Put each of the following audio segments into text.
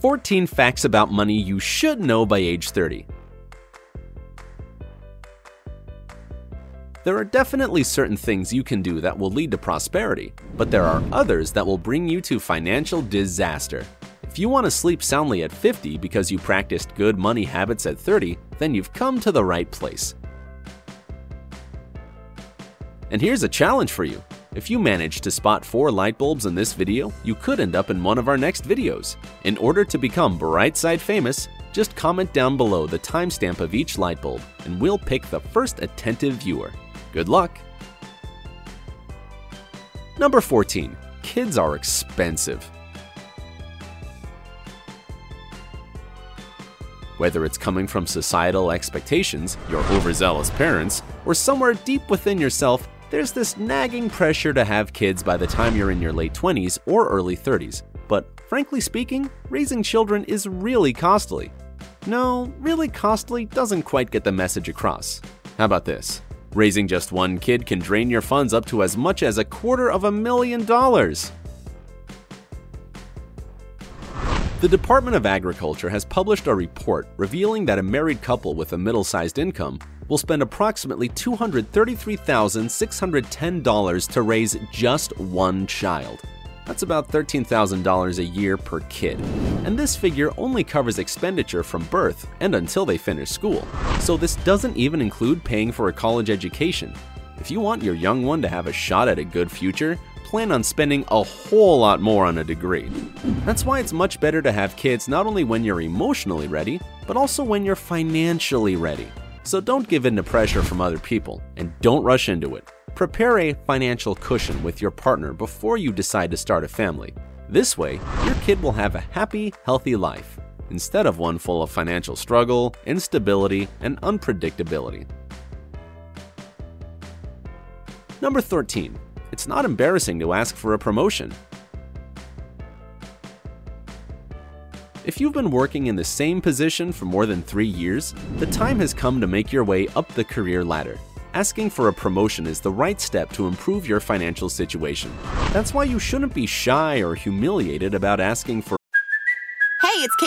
14 facts about money you should know by age 30. There are definitely certain things you can do that will lead to prosperity, but there are others that will bring you to financial disaster. If you want to sleep soundly at 50 because you practiced good money habits at 30, then you've come to the right place. And here's a challenge for you. If you manage to spot four light bulbs in this video, you could end up in one of our next videos. In order to become Brightside famous, just comment down below the timestamp of each light bulb and we'll pick the first attentive viewer. Good luck! Number 14. Kids are expensive. Whether it's coming from societal expectations, your overzealous parents, or somewhere deep within yourself, there's this nagging pressure to have kids by the time you're in your late 20s or early 30s. But frankly speaking, raising children is really costly. No, really costly doesn't quite get the message across. How about this? Raising just one kid can drain your funds up to as much as a quarter of a million dollars. The Department of Agriculture has published a report revealing that a married couple with a middle sized income will spend approximately $233,610 to raise just one child. That's about $13,000 a year per kid. And this figure only covers expenditure from birth and until they finish school. So this doesn't even include paying for a college education. If you want your young one to have a shot at a good future, plan on spending a whole lot more on a degree. That's why it's much better to have kids not only when you're emotionally ready, but also when you're financially ready. So don't give in to pressure from other people and don't rush into it. Prepare a financial cushion with your partner before you decide to start a family. This way, your kid will have a happy, healthy life instead of one full of financial struggle, instability, and unpredictability. Number 13. It's not embarrassing to ask for a promotion. If you've been working in the same position for more than three years, the time has come to make your way up the career ladder. Asking for a promotion is the right step to improve your financial situation. That's why you shouldn't be shy or humiliated about asking for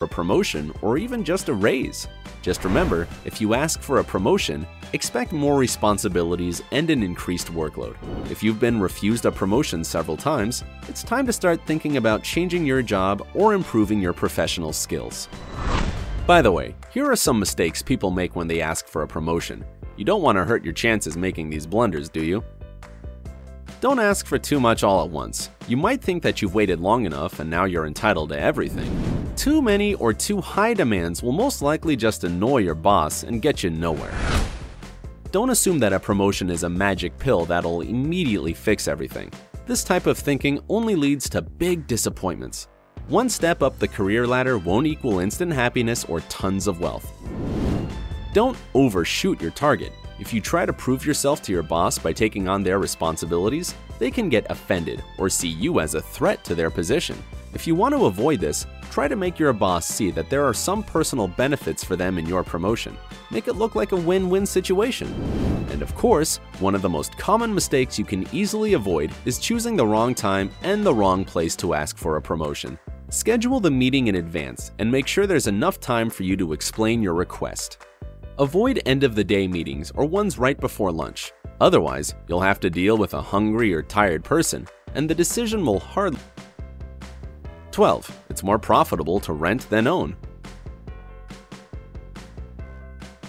A promotion or even just a raise. Just remember, if you ask for a promotion, expect more responsibilities and an increased workload. If you've been refused a promotion several times, it's time to start thinking about changing your job or improving your professional skills. By the way, here are some mistakes people make when they ask for a promotion. You don't want to hurt your chances making these blunders, do you? Don't ask for too much all at once. You might think that you've waited long enough and now you're entitled to everything. Too many or too high demands will most likely just annoy your boss and get you nowhere. Don't assume that a promotion is a magic pill that'll immediately fix everything. This type of thinking only leads to big disappointments. One step up the career ladder won't equal instant happiness or tons of wealth. Don't overshoot your target. If you try to prove yourself to your boss by taking on their responsibilities, they can get offended or see you as a threat to their position. If you want to avoid this, try to make your boss see that there are some personal benefits for them in your promotion. Make it look like a win win situation. And of course, one of the most common mistakes you can easily avoid is choosing the wrong time and the wrong place to ask for a promotion. Schedule the meeting in advance and make sure there's enough time for you to explain your request. Avoid end of the day meetings or ones right before lunch. Otherwise, you'll have to deal with a hungry or tired person, and the decision will hardly. 12. It's more profitable to rent than own.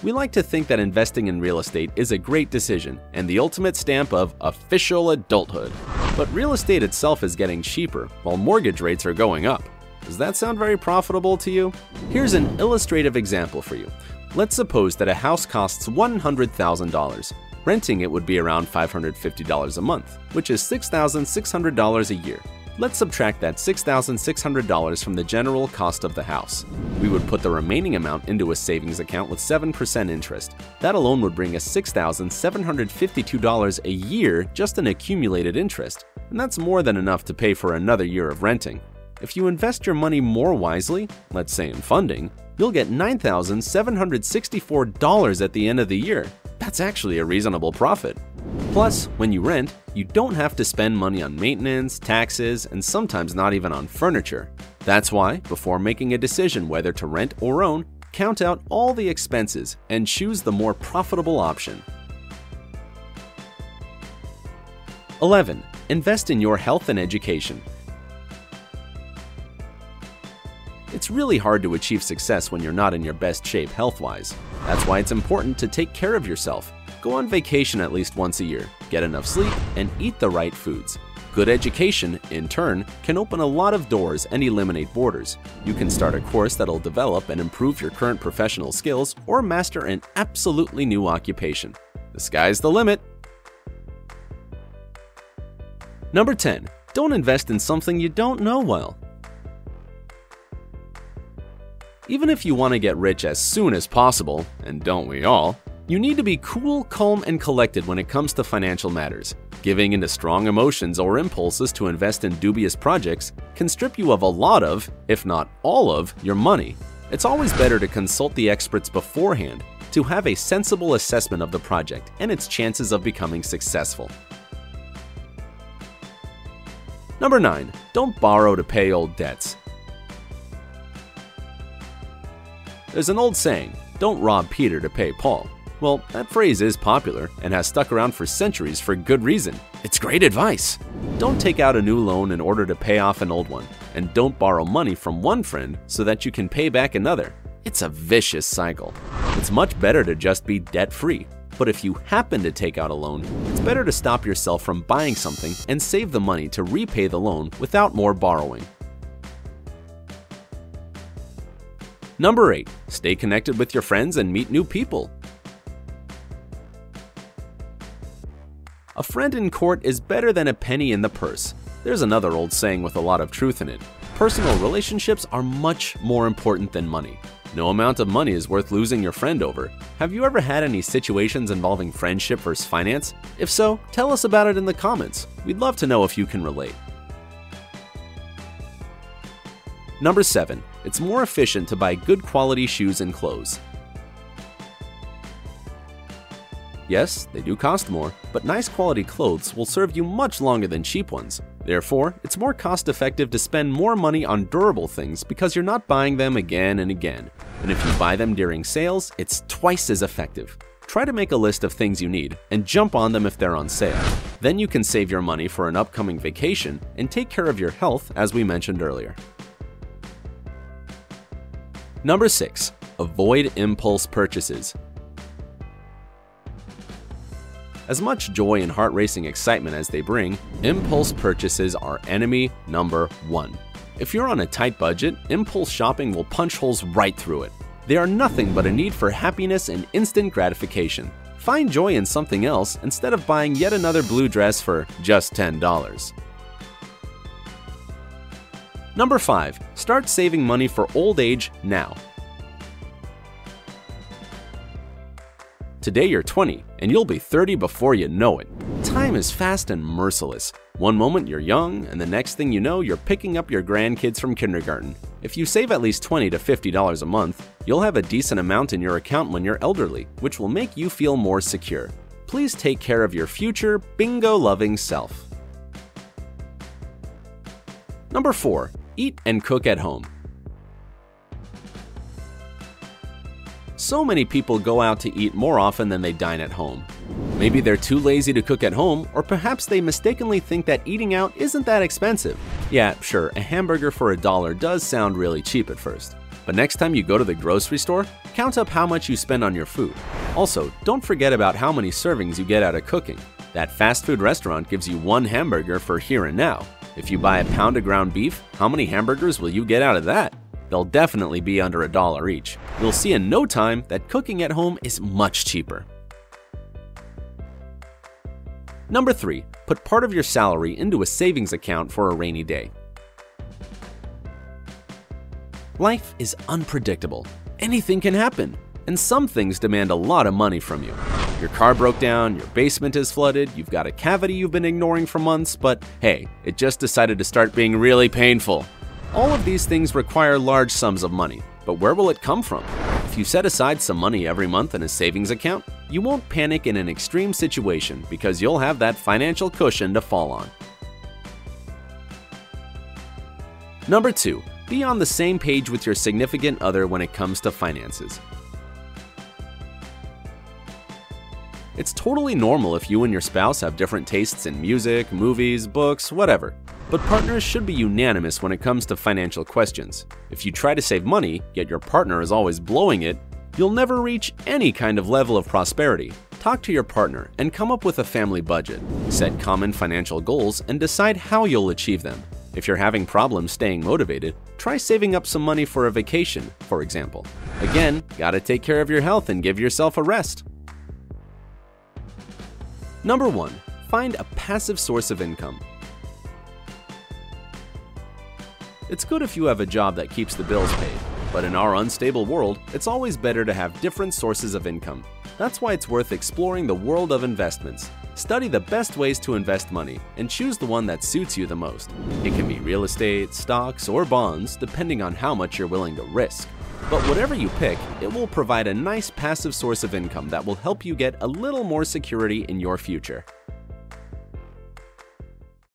We like to think that investing in real estate is a great decision and the ultimate stamp of official adulthood. But real estate itself is getting cheaper while mortgage rates are going up. Does that sound very profitable to you? Here's an illustrative example for you. Let's suppose that a house costs $100,000. Renting it would be around $550 a month, which is $6,600 a year. Let's subtract that $6,600 from the general cost of the house. We would put the remaining amount into a savings account with 7% interest. That alone would bring us $6,752 a year just in accumulated interest, and that's more than enough to pay for another year of renting. If you invest your money more wisely, let's say in funding, you'll get $9,764 at the end of the year. That's actually a reasonable profit. Plus, when you rent, you don't have to spend money on maintenance, taxes, and sometimes not even on furniture. That's why, before making a decision whether to rent or own, count out all the expenses and choose the more profitable option. 11. Invest in your health and education. It's really hard to achieve success when you're not in your best shape health wise. That's why it's important to take care of yourself. Go on vacation at least once a year, get enough sleep, and eat the right foods. Good education, in turn, can open a lot of doors and eliminate borders. You can start a course that'll develop and improve your current professional skills or master an absolutely new occupation. The sky's the limit. Number 10. Don't invest in something you don't know well. Even if you want to get rich as soon as possible, and don't we all, you need to be cool, calm, and collected when it comes to financial matters. Giving into strong emotions or impulses to invest in dubious projects can strip you of a lot of, if not all of, your money. It's always better to consult the experts beforehand to have a sensible assessment of the project and its chances of becoming successful. Number 9. Don't borrow to pay old debts. There's an old saying, don't rob Peter to pay Paul. Well, that phrase is popular and has stuck around for centuries for good reason. It's great advice. Don't take out a new loan in order to pay off an old one, and don't borrow money from one friend so that you can pay back another. It's a vicious cycle. It's much better to just be debt free. But if you happen to take out a loan, it's better to stop yourself from buying something and save the money to repay the loan without more borrowing. Number 8. Stay connected with your friends and meet new people. A friend in court is better than a penny in the purse. There's another old saying with a lot of truth in it. Personal relationships are much more important than money. No amount of money is worth losing your friend over. Have you ever had any situations involving friendship versus finance? If so, tell us about it in the comments. We'd love to know if you can relate. Number 7. It's more efficient to buy good quality shoes and clothes. Yes, they do cost more, but nice quality clothes will serve you much longer than cheap ones. Therefore, it's more cost effective to spend more money on durable things because you're not buying them again and again. And if you buy them during sales, it's twice as effective. Try to make a list of things you need and jump on them if they're on sale. Then you can save your money for an upcoming vacation and take care of your health as we mentioned earlier. Number 6. Avoid impulse purchases. As much joy and heart racing excitement as they bring, impulse purchases are enemy number one. If you're on a tight budget, impulse shopping will punch holes right through it. They are nothing but a need for happiness and instant gratification. Find joy in something else instead of buying yet another blue dress for just $10. Number 5. Start saving money for old age now. Today you're 20, and you'll be 30 before you know it. Time is fast and merciless. One moment you're young, and the next thing you know, you're picking up your grandkids from kindergarten. If you save at least 20 to $50 a month, you'll have a decent amount in your account when you're elderly, which will make you feel more secure. Please take care of your future bingo loving self. Number 4. Eat and cook at home. So many people go out to eat more often than they dine at home. Maybe they're too lazy to cook at home, or perhaps they mistakenly think that eating out isn't that expensive. Yeah, sure, a hamburger for a dollar does sound really cheap at first. But next time you go to the grocery store, count up how much you spend on your food. Also, don't forget about how many servings you get out of cooking. That fast food restaurant gives you one hamburger for here and now. If you buy a pound of ground beef, how many hamburgers will you get out of that? They'll definitely be under a dollar each. You'll see in no time that cooking at home is much cheaper. Number 3. Put part of your salary into a savings account for a rainy day. Life is unpredictable. Anything can happen, and some things demand a lot of money from you. Your car broke down, your basement is flooded, you've got a cavity you've been ignoring for months, but hey, it just decided to start being really painful. All of these things require large sums of money, but where will it come from? If you set aside some money every month in a savings account, you won't panic in an extreme situation because you'll have that financial cushion to fall on. Number 2. Be on the same page with your significant other when it comes to finances. It's totally normal if you and your spouse have different tastes in music, movies, books, whatever. But partners should be unanimous when it comes to financial questions. If you try to save money, yet your partner is always blowing it, you'll never reach any kind of level of prosperity. Talk to your partner and come up with a family budget. Set common financial goals and decide how you'll achieve them. If you're having problems staying motivated, try saving up some money for a vacation, for example. Again, gotta take care of your health and give yourself a rest. Number 1. Find a passive source of income. It's good if you have a job that keeps the bills paid, but in our unstable world, it's always better to have different sources of income. That's why it's worth exploring the world of investments. Study the best ways to invest money and choose the one that suits you the most. It can be real estate, stocks, or bonds, depending on how much you're willing to risk. But whatever you pick, it will provide a nice passive source of income that will help you get a little more security in your future.